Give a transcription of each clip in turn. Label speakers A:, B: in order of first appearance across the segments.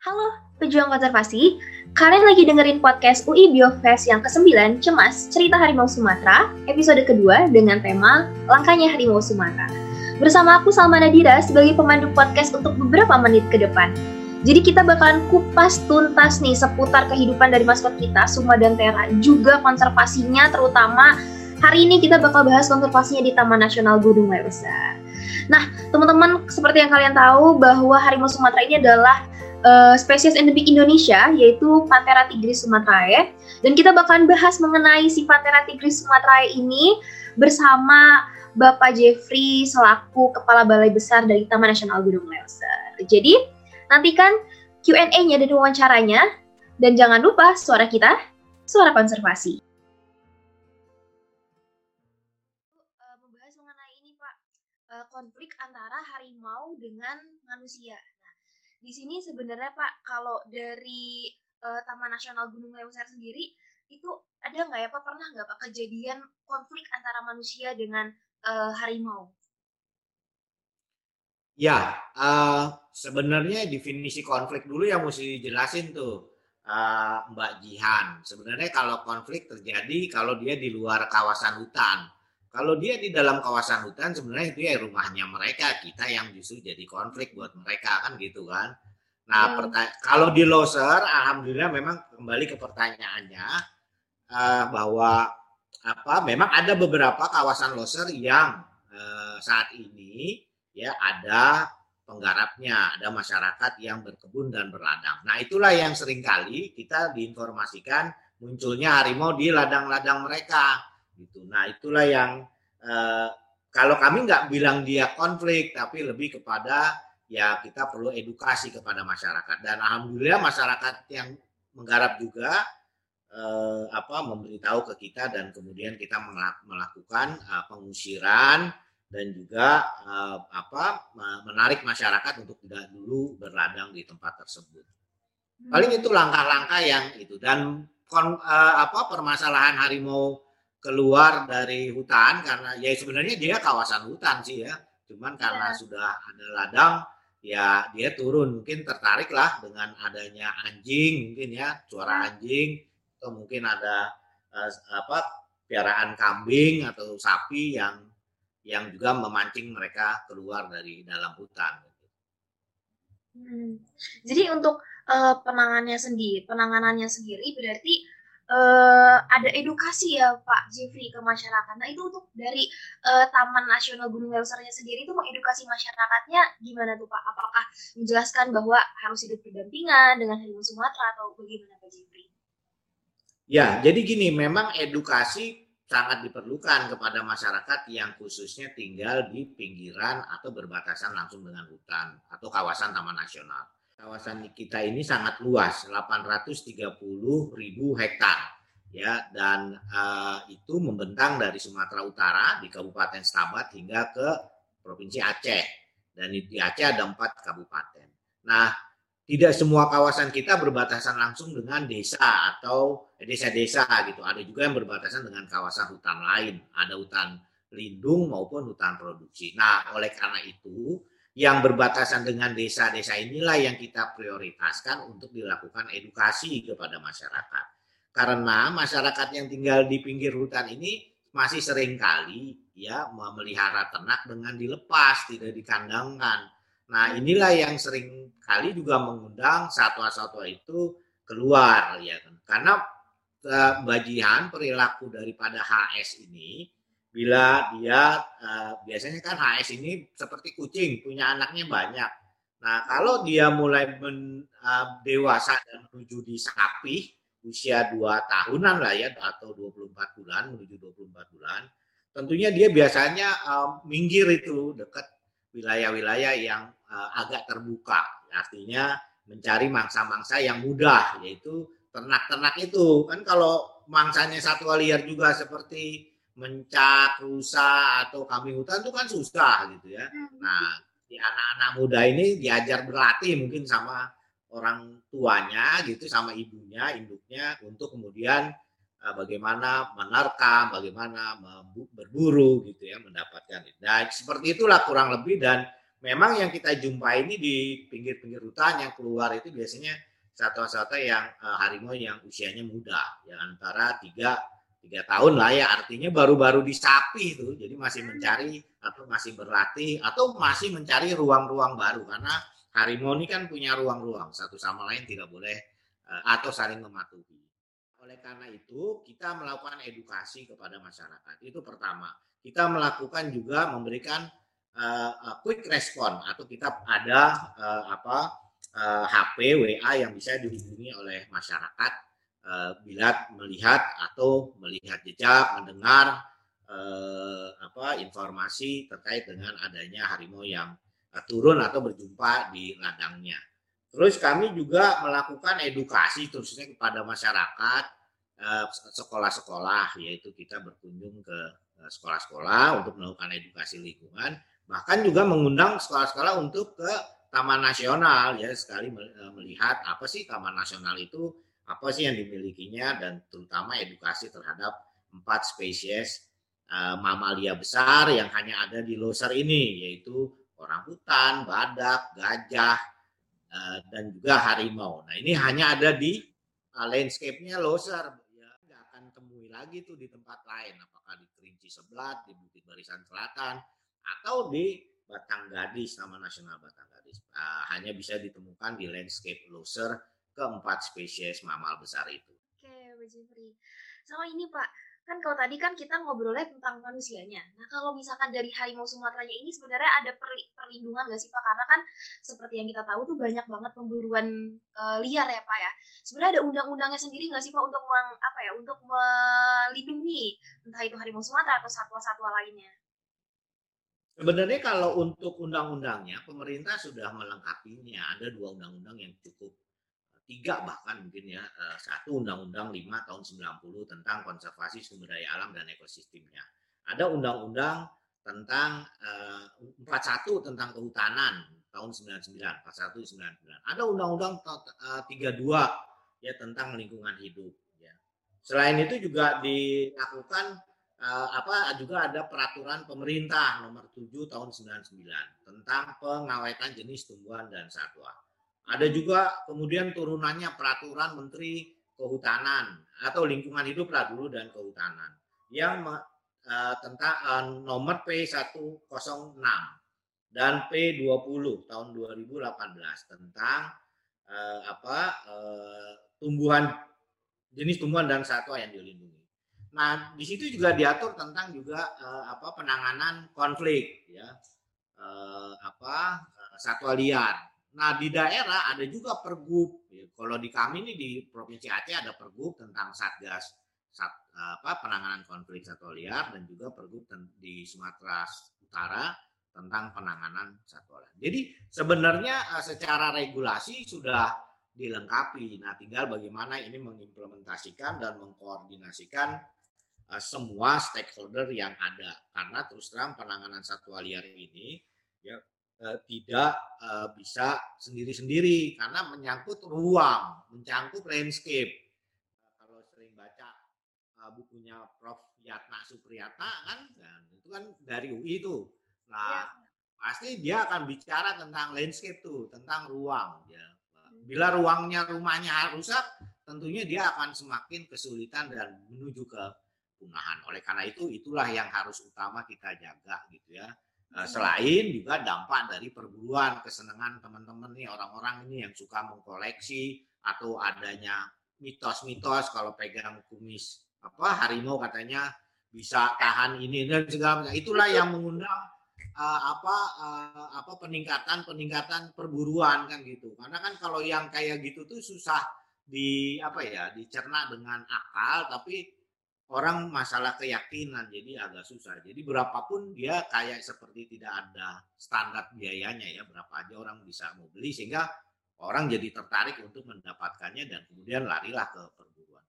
A: Halo, pejuang konservasi. Kalian lagi dengerin podcast UI Biofest yang ke-9, Cemas, Cerita Harimau Sumatera, episode kedua dengan tema Langkahnya Harimau Sumatera. Bersama aku Salma Nadira sebagai pemandu podcast untuk beberapa menit ke depan. Jadi kita bakalan kupas tuntas nih seputar kehidupan dari maskot kita, Suma dan Tera, juga konservasinya terutama hari ini kita bakal bahas konservasinya di Taman Nasional Gunung Leuser. Nah, teman-teman, seperti yang kalian tahu bahwa harimau Sumatera ini adalah uh, spesies endemik Indonesia yaitu Panthera tigris sumatrae dan kita bakalan bahas mengenai si Panthera tigris sumatrae ini bersama Bapak Jeffrey selaku Kepala Balai Besar dari Taman Nasional Gunung Leuser. Jadi nantikan Q&A-nya dan wawancaranya dan jangan lupa suara kita, suara konservasi. Eh, membahas mengenai ini Pak, eh, konflik antara harimau dengan manusia di sini sebenarnya Pak kalau dari uh, Taman Nasional Gunung Leuser sendiri itu ada nggak ya Pak pernah nggak Pak kejadian konflik antara manusia dengan uh, harimau?
B: Ya, uh, sebenarnya definisi konflik dulu yang mesti dijelasin tuh uh, Mbak Jihan. Sebenarnya kalau konflik terjadi kalau dia di luar kawasan hutan kalau dia di dalam kawasan hutan sebenarnya itu ya rumahnya mereka, kita yang justru jadi konflik buat mereka kan gitu kan. Nah, ya. kalau di loser alhamdulillah memang kembali ke pertanyaannya uh, bahwa apa memang ada beberapa kawasan loser yang uh, saat ini ya ada penggarapnya, ada masyarakat yang berkebun dan berladang. Nah, itulah yang sering kali kita diinformasikan munculnya harimau di ladang-ladang mereka gitu. Nah itulah yang eh, kalau kami nggak bilang dia konflik, tapi lebih kepada ya kita perlu edukasi kepada masyarakat dan alhamdulillah masyarakat yang menggarap juga eh, apa memberitahu ke kita dan kemudian kita melakukan uh, pengusiran dan juga uh, apa menarik masyarakat untuk tidak dulu berladang di tempat tersebut. Paling itu langkah-langkah yang itu dan kon, uh, apa permasalahan harimau keluar dari hutan karena ya sebenarnya dia kawasan hutan sih ya cuman karena ya. sudah ada ladang ya dia turun mungkin tertarik lah dengan adanya anjing mungkin ya suara iya. anjing atau mungkin ada uh, apa piaraan kambing atau sapi yang yang juga memancing mereka keluar dari dalam hutan.
A: Hmm. Jadi untuk uh, penanganannya sendiri, penanganannya sendiri berarti uh, ada edukasi ya Pak Jeffrey ke masyarakat. Nah itu untuk dari uh, Taman Nasional Gunung Leusernya sendiri itu mengedukasi masyarakatnya gimana tuh Pak? Apakah menjelaskan bahwa harus hidup berdampingan dengan harimau Sumatera atau bagaimana Pak Jeffrey?
B: Ya, jadi gini, memang edukasi sangat diperlukan kepada masyarakat yang khususnya tinggal di pinggiran atau berbatasan langsung dengan hutan atau kawasan taman nasional kawasan kita ini sangat luas, 830 ribu hektar ya dan uh, itu membentang dari Sumatera Utara di Kabupaten Stabat hingga ke Provinsi Aceh dan di Aceh ada empat kabupaten. Nah, tidak semua kawasan kita berbatasan langsung dengan desa atau desa-desa gitu. Ada juga yang berbatasan dengan kawasan hutan lain. Ada hutan lindung maupun hutan produksi. Nah, oleh karena itu yang berbatasan dengan desa-desa inilah yang kita prioritaskan untuk dilakukan edukasi kepada masyarakat. Karena masyarakat yang tinggal di pinggir hutan ini masih sering kali ya memelihara ternak dengan dilepas, tidak dikandangkan. Nah, inilah yang sering kali juga mengundang satwa-satwa itu keluar ya kan. Karena eh, bajian perilaku daripada HS ini bila dia uh, biasanya kan HS ini seperti kucing punya anaknya banyak. Nah kalau dia mulai men, uh, dewasa dan menuju di sapi usia 2 tahunan lah ya atau 24 bulan menuju 24 bulan, tentunya dia biasanya uh, minggir itu dekat wilayah-wilayah yang uh, agak terbuka. Artinya mencari mangsa-mangsa yang mudah yaitu ternak-ternak itu kan kalau mangsanya satwa liar juga seperti mencak rusa atau kambing hutan itu kan susah gitu ya. Hmm. Nah, di anak-anak muda ini diajar berlatih mungkin sama orang tuanya gitu sama ibunya, induknya untuk kemudian uh, bagaimana menerkam, bagaimana berburu gitu ya, mendapatkan. Nah, seperti itulah kurang lebih dan memang yang kita jumpai ini di pinggir-pinggir hutan yang keluar itu biasanya satwa-satwa yang uh, harimau yang usianya muda ya antara tiga tiga tahun lah ya artinya baru-baru disapi itu. Jadi masih mencari atau masih berlatih atau masih mencari ruang-ruang baru. Karena harimau ini kan punya ruang-ruang satu sama lain tidak boleh uh, atau saling mematuhi. Oleh karena itu kita melakukan edukasi kepada masyarakat. Itu pertama. Kita melakukan juga memberikan uh, quick respon atau kita ada uh, apa uh, HP WA yang bisa dihubungi oleh masyarakat bila melihat atau melihat jejak mendengar uh, apa informasi terkait dengan adanya harimau yang uh, turun atau berjumpa di ladangnya. Terus kami juga melakukan edukasi khususnya kepada masyarakat sekolah-sekolah yaitu kita berkunjung ke sekolah-sekolah untuk melakukan edukasi lingkungan bahkan juga mengundang sekolah-sekolah untuk ke Taman Nasional ya sekali eh, melihat apa sih Taman Nasional itu apa sih yang dimilikinya dan terutama edukasi terhadap empat spesies uh, mamalia besar yang hanya ada di Loser ini yaitu orang hutan, badak, gajah uh, dan juga harimau. Nah ini hanya ada di uh, landscape-nya Loser ya nggak akan temui lagi tuh di tempat lain apakah di Kerinci Sebelat, di Bukit Barisan Selatan atau di Batang Gadis, Taman Nasional Batang Gadis. Uh, hanya bisa ditemukan di landscape loser keempat spesies mamal besar itu.
A: Oke, Bu Jifri. Sama ini Pak, kan kalau tadi kan kita ngobrolnya tentang manusianya. Nah kalau misalkan dari harimau Sumateranya ini sebenarnya ada perlindungan nggak sih Pak? Karena kan seperti yang kita tahu tuh banyak banget pemburuan uh, liar ya Pak ya. Sebenarnya ada undang-undangnya sendiri nggak sih Pak untuk meng, apa ya untuk melindungi entah itu harimau Sumatera atau satwa-satwa lainnya?
B: Sebenarnya kalau untuk undang-undangnya, pemerintah sudah melengkapinya. Ada dua undang-undang yang cukup tiga bahkan mungkin ya. Satu undang-undang 5 tahun 90 tentang konservasi sumber daya alam dan ekosistemnya. Ada undang-undang tentang uh, 41 tentang kehutanan tahun 99 41 99 ada undang-undang uh, 32 ya tentang lingkungan hidup ya. Selain itu juga dilakukan uh, apa juga ada peraturan pemerintah nomor 7 tahun 99 tentang pengawetan jenis tumbuhan dan satwa. Ada juga kemudian turunannya peraturan Menteri Kehutanan atau Lingkungan Hidup lah dulu dan Kehutanan yang uh, tentang uh, nomor P106 dan P20 tahun 2018 tentang uh, apa uh, tumbuhan jenis tumbuhan dan satwa yang dilindungi. Nah, di situ juga diatur tentang juga uh, apa penanganan konflik ya. Uh, apa satwa liar. Nah, di daerah ada juga pergub. Ya, kalau di kami ini di Provinsi Aceh ada pergub tentang Satgas sat, apa penanganan konflik satwa liar dan juga pergub di Sumatera Utara tentang penanganan satwa liar. Jadi sebenarnya secara regulasi sudah dilengkapi. Nah, tinggal bagaimana ini mengimplementasikan dan mengkoordinasikan Eh, semua stakeholder yang ada karena terus terang penanganan satwa liar ini ya eh, tidak eh, bisa sendiri-sendiri karena menyangkut ruang, menyangkut landscape. kalau sering baca bukunya Prof. Yatna Supriyatna kan, kan itu kan dari UI itu. Nah, ya. pasti dia akan bicara tentang landscape tuh, tentang ruang ya. Bila ruangnya rumahnya rusak, tentunya dia akan semakin kesulitan dan menuju ke kepunahan. Oleh karena itu itulah yang harus utama kita jaga gitu ya. Eh, selain juga dampak dari perburuan, kesenangan teman-teman nih orang-orang ini yang suka mengkoleksi atau adanya mitos-mitos kalau pegang kumis apa harimau katanya bisa tahan ini dan segala. Itulah yang mengundang uh, apa uh, apa peningkatan peningkatan perburuan kan gitu. Karena kan kalau yang kayak gitu tuh susah di apa ya dicerna dengan akal tapi orang masalah keyakinan jadi agak susah. Jadi berapapun dia kayak seperti tidak ada standar biayanya ya berapa aja orang bisa mau beli sehingga orang jadi tertarik untuk mendapatkannya dan kemudian larilah ke perburuan.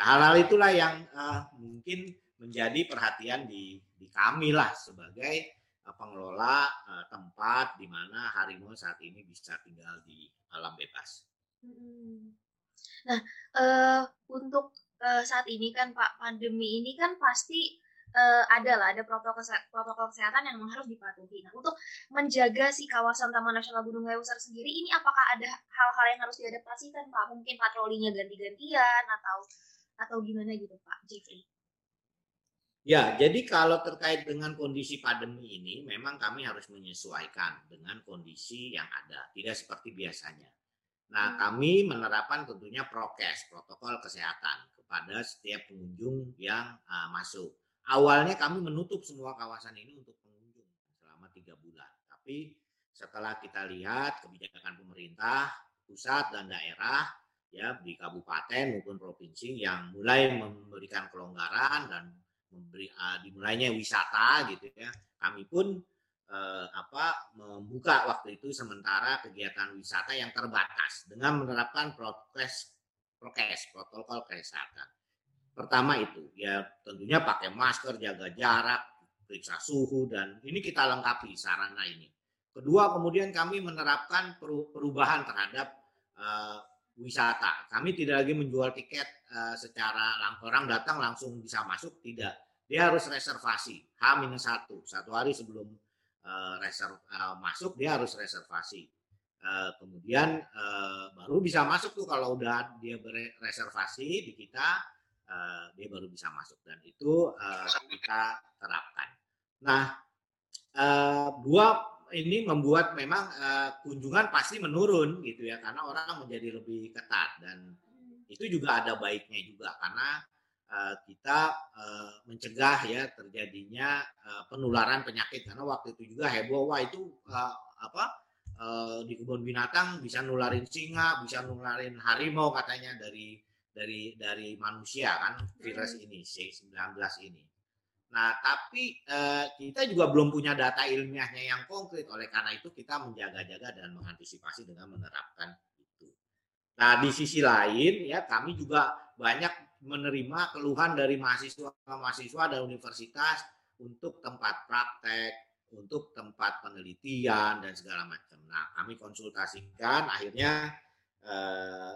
B: Nah hal-hal itulah yang uh, mungkin menjadi perhatian di, di kami lah sebagai uh, pengelola uh, tempat di mana harimau saat ini bisa tinggal di alam bebas.
A: Nah, uh, untuk uh, saat ini kan Pak pandemi ini kan pasti uh, ada lah ada protokol protokol kesehatan yang harus dipatuhi. Nah, untuk menjaga si kawasan Taman Nasional Gunung Leuser sendiri ini apakah ada hal-hal yang harus diadaptasikan Pak? Mungkin patrolinya ganti-gantian atau atau gimana gitu Pak Jeffrey?
B: Ya, jadi kalau terkait dengan kondisi pandemi ini, memang kami harus menyesuaikan dengan kondisi yang ada, tidak seperti biasanya. Nah, hmm. kami menerapkan tentunya prokes, protokol kesehatan kepada setiap pengunjung yang uh, masuk. Awalnya kami menutup semua kawasan ini untuk pengunjung selama tiga bulan, tapi setelah kita lihat kebijakan pemerintah pusat dan daerah ya di kabupaten maupun provinsi yang mulai memberikan kelonggaran dan memberi uh, dimulainya wisata gitu ya. Kami pun uh, apa membuka waktu itu sementara kegiatan wisata yang terbatas dengan menerapkan prokes prokes protokol kesehatan. Pertama itu ya tentunya pakai masker, jaga jarak, periksa suhu dan ini kita lengkapi sarana ini. Kedua kemudian kami menerapkan perubahan terhadap uh, wisata. Kami tidak lagi menjual tiket uh, secara orang datang langsung bisa masuk, tidak. Dia harus reservasi H-1, satu hari sebelum uh, reserv, uh, masuk dia harus reservasi. Uh, kemudian uh, baru bisa masuk tuh kalau udah dia bereservasi di kita, uh, dia baru bisa masuk dan itu uh, kita terapkan. Nah, uh, ini membuat memang uh, kunjungan pasti menurun gitu ya karena orang menjadi lebih ketat dan itu juga ada baiknya juga karena uh, kita uh, mencegah ya terjadinya uh, penularan penyakit karena waktu itu juga heboh wah itu uh, apa uh, di kebun binatang bisa nularin singa bisa nularin harimau katanya dari dari dari manusia kan virus ini C19 ini Nah, tapi eh, kita juga belum punya data ilmiahnya yang konkret. Oleh karena itu kita menjaga-jaga dan mengantisipasi dengan menerapkan itu. Nah, di sisi lain ya kami juga banyak menerima keluhan dari mahasiswa-mahasiswa dan universitas untuk tempat praktek, untuk tempat penelitian dan segala macam. Nah, kami konsultasikan akhirnya eh,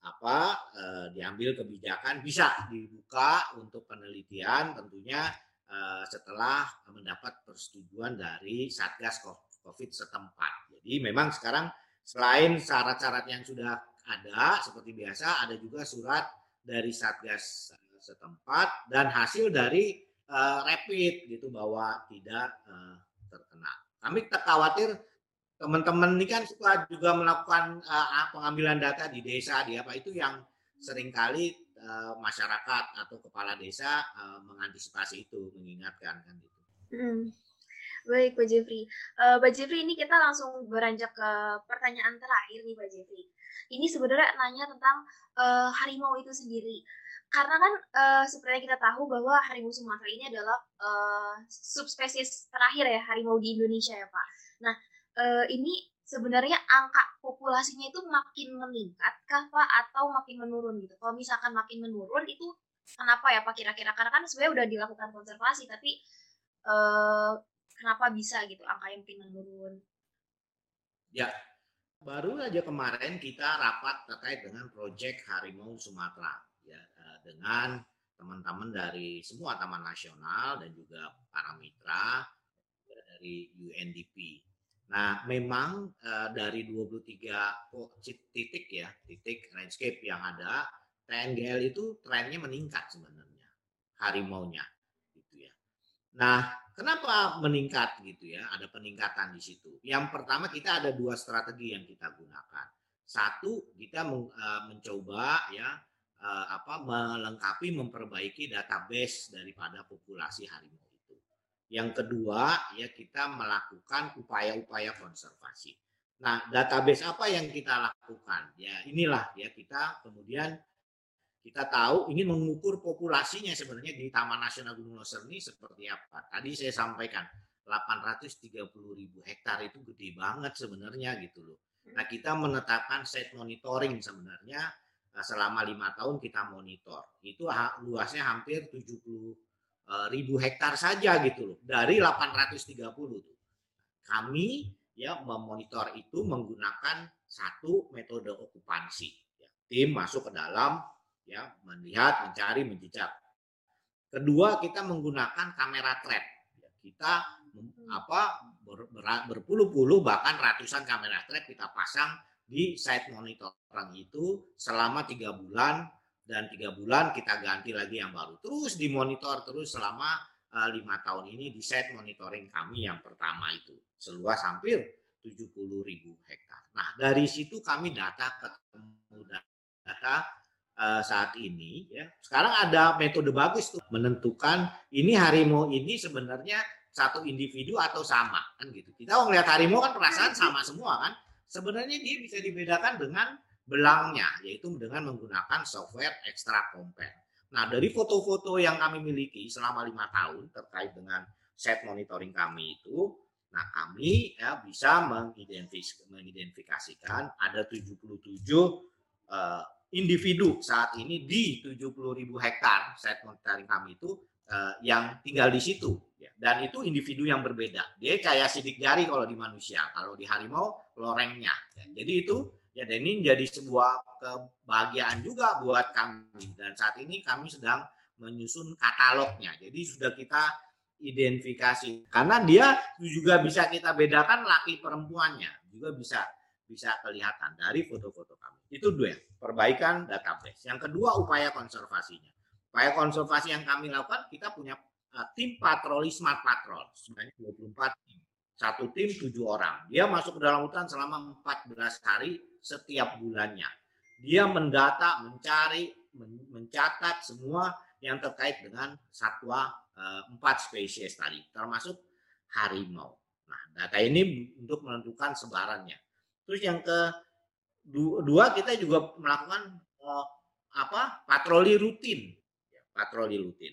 B: apa eh, diambil kebijakan bisa dibuka untuk penelitian tentunya Eh, setelah mendapat persetujuan dari Satgas COVID setempat. Jadi memang sekarang selain syarat-syarat yang sudah ada seperti biasa, ada juga surat dari Satgas eh, setempat dan hasil dari uh, rapid gitu bahwa tidak uh, terkena. Kami tak khawatir teman-teman ini kan suka juga melakukan uh, pengambilan data di desa di apa itu yang sering kali uh, masyarakat atau kepala desa uh, mengantisipasi itu, mengingatkan kan itu.
A: Hmm. Baik, Pak Jeffrey. Uh, Pak Jeffrey, ini kita langsung beranjak ke pertanyaan terakhir nih, Pak Jeffrey. Ini sebenarnya nanya tentang uh, harimau itu sendiri. Karena kan uh, seperti kita tahu bahwa harimau Sumatera ini adalah uh, subspesies terakhir ya harimau di Indonesia ya, Pak. Nah, uh, ini sebenarnya angka populasinya itu makin meningkat kah Pak atau makin menurun gitu? Kalau misalkan makin menurun itu kenapa ya Pak kira-kira? Karena kan sebenarnya udah dilakukan konservasi tapi eh, kenapa bisa gitu angka yang makin menurun?
B: Ya, baru aja kemarin kita rapat terkait dengan proyek Harimau Sumatera ya eh, dengan teman-teman dari semua taman nasional dan juga para mitra dari UNDP Nah, memang uh, dari 23 titik ya, titik landscape yang ada, TNGL itu trennya meningkat sebenarnya, harimaunya gitu ya. Nah, kenapa meningkat gitu ya? Ada peningkatan di situ. Yang pertama kita ada dua strategi yang kita gunakan. Satu, kita uh, mencoba ya uh, apa melengkapi memperbaiki database daripada populasi harimau yang kedua, ya kita melakukan upaya-upaya konservasi. Nah, database apa yang kita lakukan? Ya, inilah ya kita kemudian kita tahu ingin mengukur populasinya sebenarnya di Taman Nasional Gunung Loser ini seperti apa. Tadi saya sampaikan 830 ribu hektar itu gede banget sebenarnya gitu loh. Nah kita menetapkan set monitoring sebenarnya eh, selama lima tahun kita monitor. Itu luasnya hampir 70 Eh, ribu hektar saja gitu loh dari 830 tuh. Kami ya memonitor itu menggunakan satu metode okupansi. Ya. Tim masuk ke dalam ya melihat, mencari, menjejak. Kedua, kita menggunakan kamera trap. Kita apa ber, ber, berpuluh-puluh bahkan ratusan kamera trap kita pasang di site monitoring itu selama tiga bulan dan tiga bulan kita ganti lagi yang baru. Terus dimonitor terus selama uh, lima tahun ini di site monitoring kami yang pertama itu. Seluas hampir 70 ribu hektar. Nah dari situ kami data ketemu data uh, saat ini ya. Sekarang ada metode bagus tuh menentukan ini harimau ini sebenarnya satu individu atau sama kan gitu. Kita ngelihat harimau kan perasaan sama semua kan sebenarnya dia bisa dibedakan dengan belangnya, yaitu dengan menggunakan software extra compare. Nah, dari foto-foto yang kami miliki selama lima tahun terkait dengan set monitoring kami itu, nah kami ya bisa mengidentifikasikan ada 77 uh, individu saat ini di 70 ribu hektar set monitoring kami itu uh, yang tinggal di situ. Ya. Dan itu individu yang berbeda. Dia kayak sidik jari kalau di manusia, kalau di harimau lorengnya. Ya. Jadi itu ya dan ini jadi sebuah kebahagiaan juga buat kami dan saat ini kami sedang menyusun katalognya jadi sudah kita identifikasi karena dia juga bisa kita bedakan laki perempuannya juga bisa bisa kelihatan dari foto-foto kami itu dua perbaikan database yang kedua upaya konservasinya upaya konservasi yang kami lakukan kita punya uh, tim patroli smart patrol sebanyak 24 tim satu tim tujuh orang. Dia masuk ke dalam hutan selama 14 hari setiap bulannya. Dia mendata, mencari, mencatat semua yang terkait dengan satwa eh, empat spesies tadi, termasuk harimau. Nah, data ini untuk menentukan sebarannya. Terus yang kedua kita juga melakukan eh, apa patroli rutin, patroli rutin.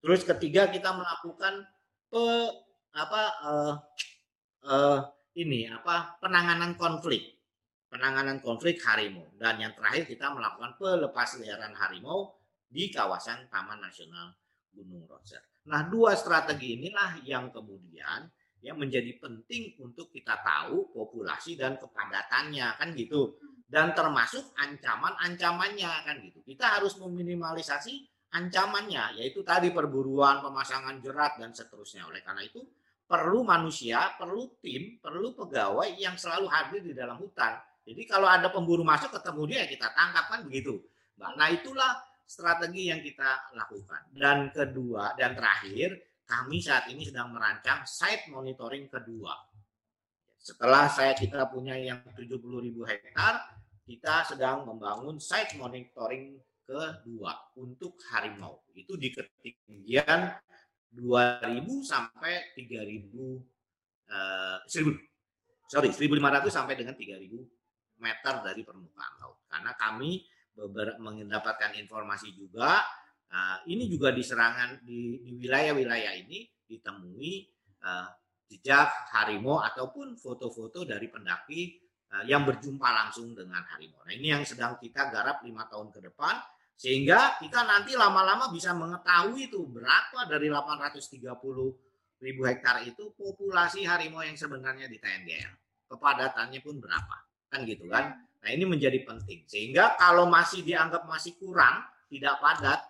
B: Terus ketiga kita melakukan pe, apa eh, uh, ini apa penanganan konflik penanganan konflik harimau dan yang terakhir kita melakukan pelepasliaran harimau di kawasan Taman Nasional Gunung Roser. Nah, dua strategi inilah yang kemudian yang menjadi penting untuk kita tahu populasi dan kepadatannya kan gitu. Dan termasuk ancaman-ancamannya kan gitu. Kita harus meminimalisasi ancamannya yaitu tadi perburuan, pemasangan jerat dan seterusnya. Oleh karena itu perlu manusia, perlu tim, perlu pegawai yang selalu hadir di dalam hutan. Jadi kalau ada pemburu masuk ketemu dia kita tangkap kan begitu. Nah itulah strategi yang kita lakukan. Dan kedua dan terakhir, kami saat ini sedang merancang site monitoring kedua. Setelah saya kita punya yang 70 ribu hektar, kita sedang membangun site monitoring kedua untuk harimau. Itu di ketinggian 2000 sampai 3000 uh, 1000 sorry 1500 sampai dengan 3000 meter dari permukaan laut karena kami mendapatkan informasi juga uh, ini juga di serangan di, wilayah-wilayah ini ditemui uh, jejak harimau ataupun foto-foto dari pendaki uh, yang berjumpa langsung dengan harimau. Nah ini yang sedang kita garap lima tahun ke depan sehingga kita nanti lama-lama bisa mengetahui itu berapa dari 830 ribu hektar itu populasi harimau yang sebenarnya di TNGL. Kepadatannya pun berapa. Kan gitu kan. Nah ini menjadi penting. Sehingga kalau masih dianggap masih kurang, tidak padat,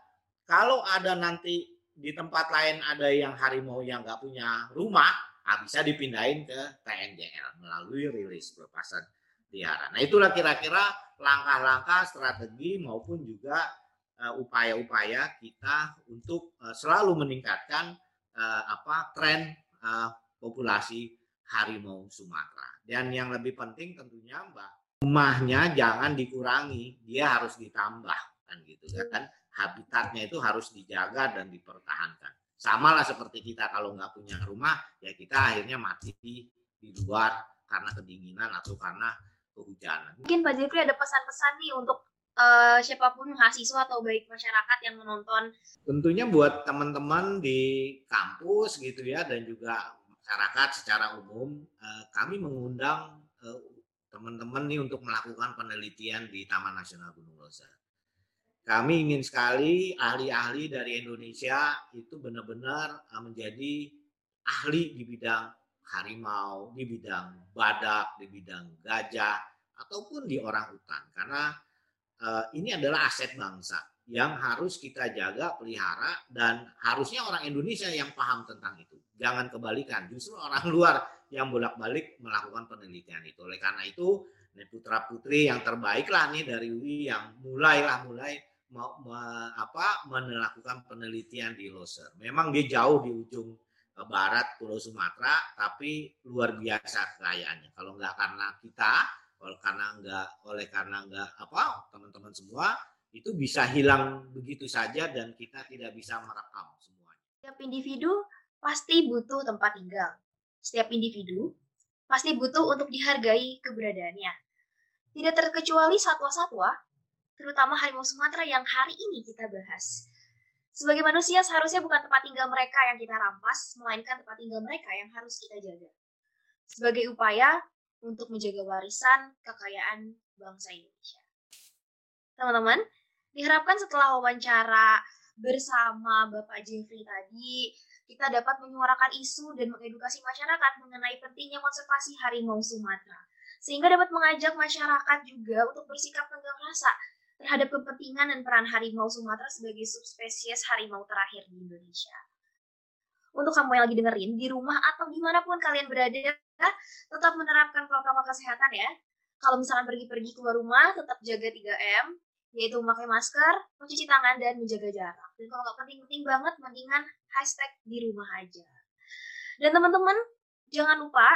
B: kalau ada nanti di tempat lain ada yang harimau yang nggak punya rumah, nah bisa dipindahin ke TNGL melalui rilis pelepasan liaran. Nah itulah kira-kira langkah-langkah strategi maupun juga Eh, upaya-upaya kita untuk uh, selalu meningkatkan uh, apa tren populasi harimau Sumatera. Dan yang lebih penting tentunya Mbak, rumahnya jangan dikurangi, dia harus ditambah kan gitu kan. Habitatnya itu harus dijaga dan dipertahankan. Sama lah seperti kita kalau nggak punya rumah, ya kita akhirnya mati di luar karena kedinginan atau karena kehujanan.
A: Mungkin Pak Jeffrey ada pesan-pesan nih untuk uh, siapa pun mahasiswa atau baik masyarakat yang menonton.
B: Tentunya buat teman-teman di kampus gitu ya dan juga masyarakat secara umum, uh, kami mengundang uh, teman-teman nih untuk melakukan penelitian di Taman Nasional Gunung Losa. Kami ingin sekali ahli-ahli dari Indonesia itu benar-benar menjadi ahli di bidang harimau, di bidang badak, di bidang gajah, ataupun di orang hutan. Karena uh, ini adalah aset bangsa yang harus kita jaga, pelihara, dan harusnya orang Indonesia yang paham tentang itu. Jangan kebalikan, justru orang luar yang bolak-balik melakukan penelitian itu. Oleh karena itu, putra putri yang terbaik lah nih dari UI yang mulailah mulai mau me, apa melakukan penelitian di Loser. Memang dia jauh di ujung eh, barat Pulau Sumatera, tapi luar biasa kekayaannya. Kalau nggak karena kita, oleh karena nggak oleh karena nggak apa teman-teman semua itu bisa hilang begitu saja dan kita tidak bisa merekam semuanya.
A: Setiap individu pasti butuh tempat tinggal. Setiap individu pasti butuh untuk dihargai keberadaannya. Tidak terkecuali satwa-satwa, terutama harimau Sumatera yang hari ini kita bahas. Sebagai manusia seharusnya bukan tempat tinggal mereka yang kita rampas, melainkan tempat tinggal mereka yang harus kita jaga. Sebagai upaya untuk menjaga warisan kekayaan bangsa Indonesia. Teman-teman, Diharapkan setelah wawancara bersama Bapak Jeffrey tadi, kita dapat menyuarakan isu dan mengedukasi masyarakat mengenai pentingnya konservasi harimau Sumatera. Sehingga dapat mengajak masyarakat juga untuk bersikap tenggang rasa terhadap kepentingan dan peran harimau Sumatera sebagai subspesies harimau terakhir di Indonesia. Untuk kamu yang lagi dengerin, di rumah atau di mana pun kalian berada, tetap menerapkan protokol kesehatan ya. Kalau misalkan pergi-pergi keluar rumah, tetap jaga 3M, yaitu memakai masker, mencuci tangan, dan menjaga jarak. Dan kalau nggak penting-penting banget, mendingan hashtag di rumah aja. Dan teman-teman, jangan lupa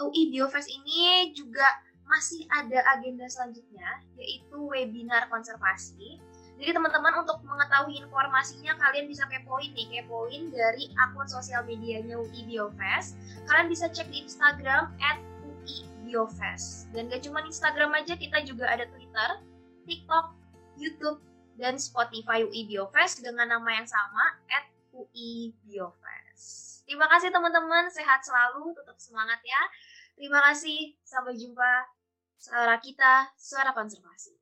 A: UI Biofest ini juga masih ada agenda selanjutnya, yaitu webinar konservasi. Jadi teman-teman untuk mengetahui informasinya kalian bisa kepoin nih, kepoin dari akun sosial medianya UI Biofest. Kalian bisa cek di Instagram at UI Biofest. Dan gak cuma Instagram aja, kita juga ada Twitter, TikTok, YouTube, dan Spotify UI Biofest dengan nama yang sama, at UI Biofest. Terima kasih teman-teman, sehat selalu, tetap semangat ya. Terima kasih, sampai jumpa. Suara kita, suara konservasi.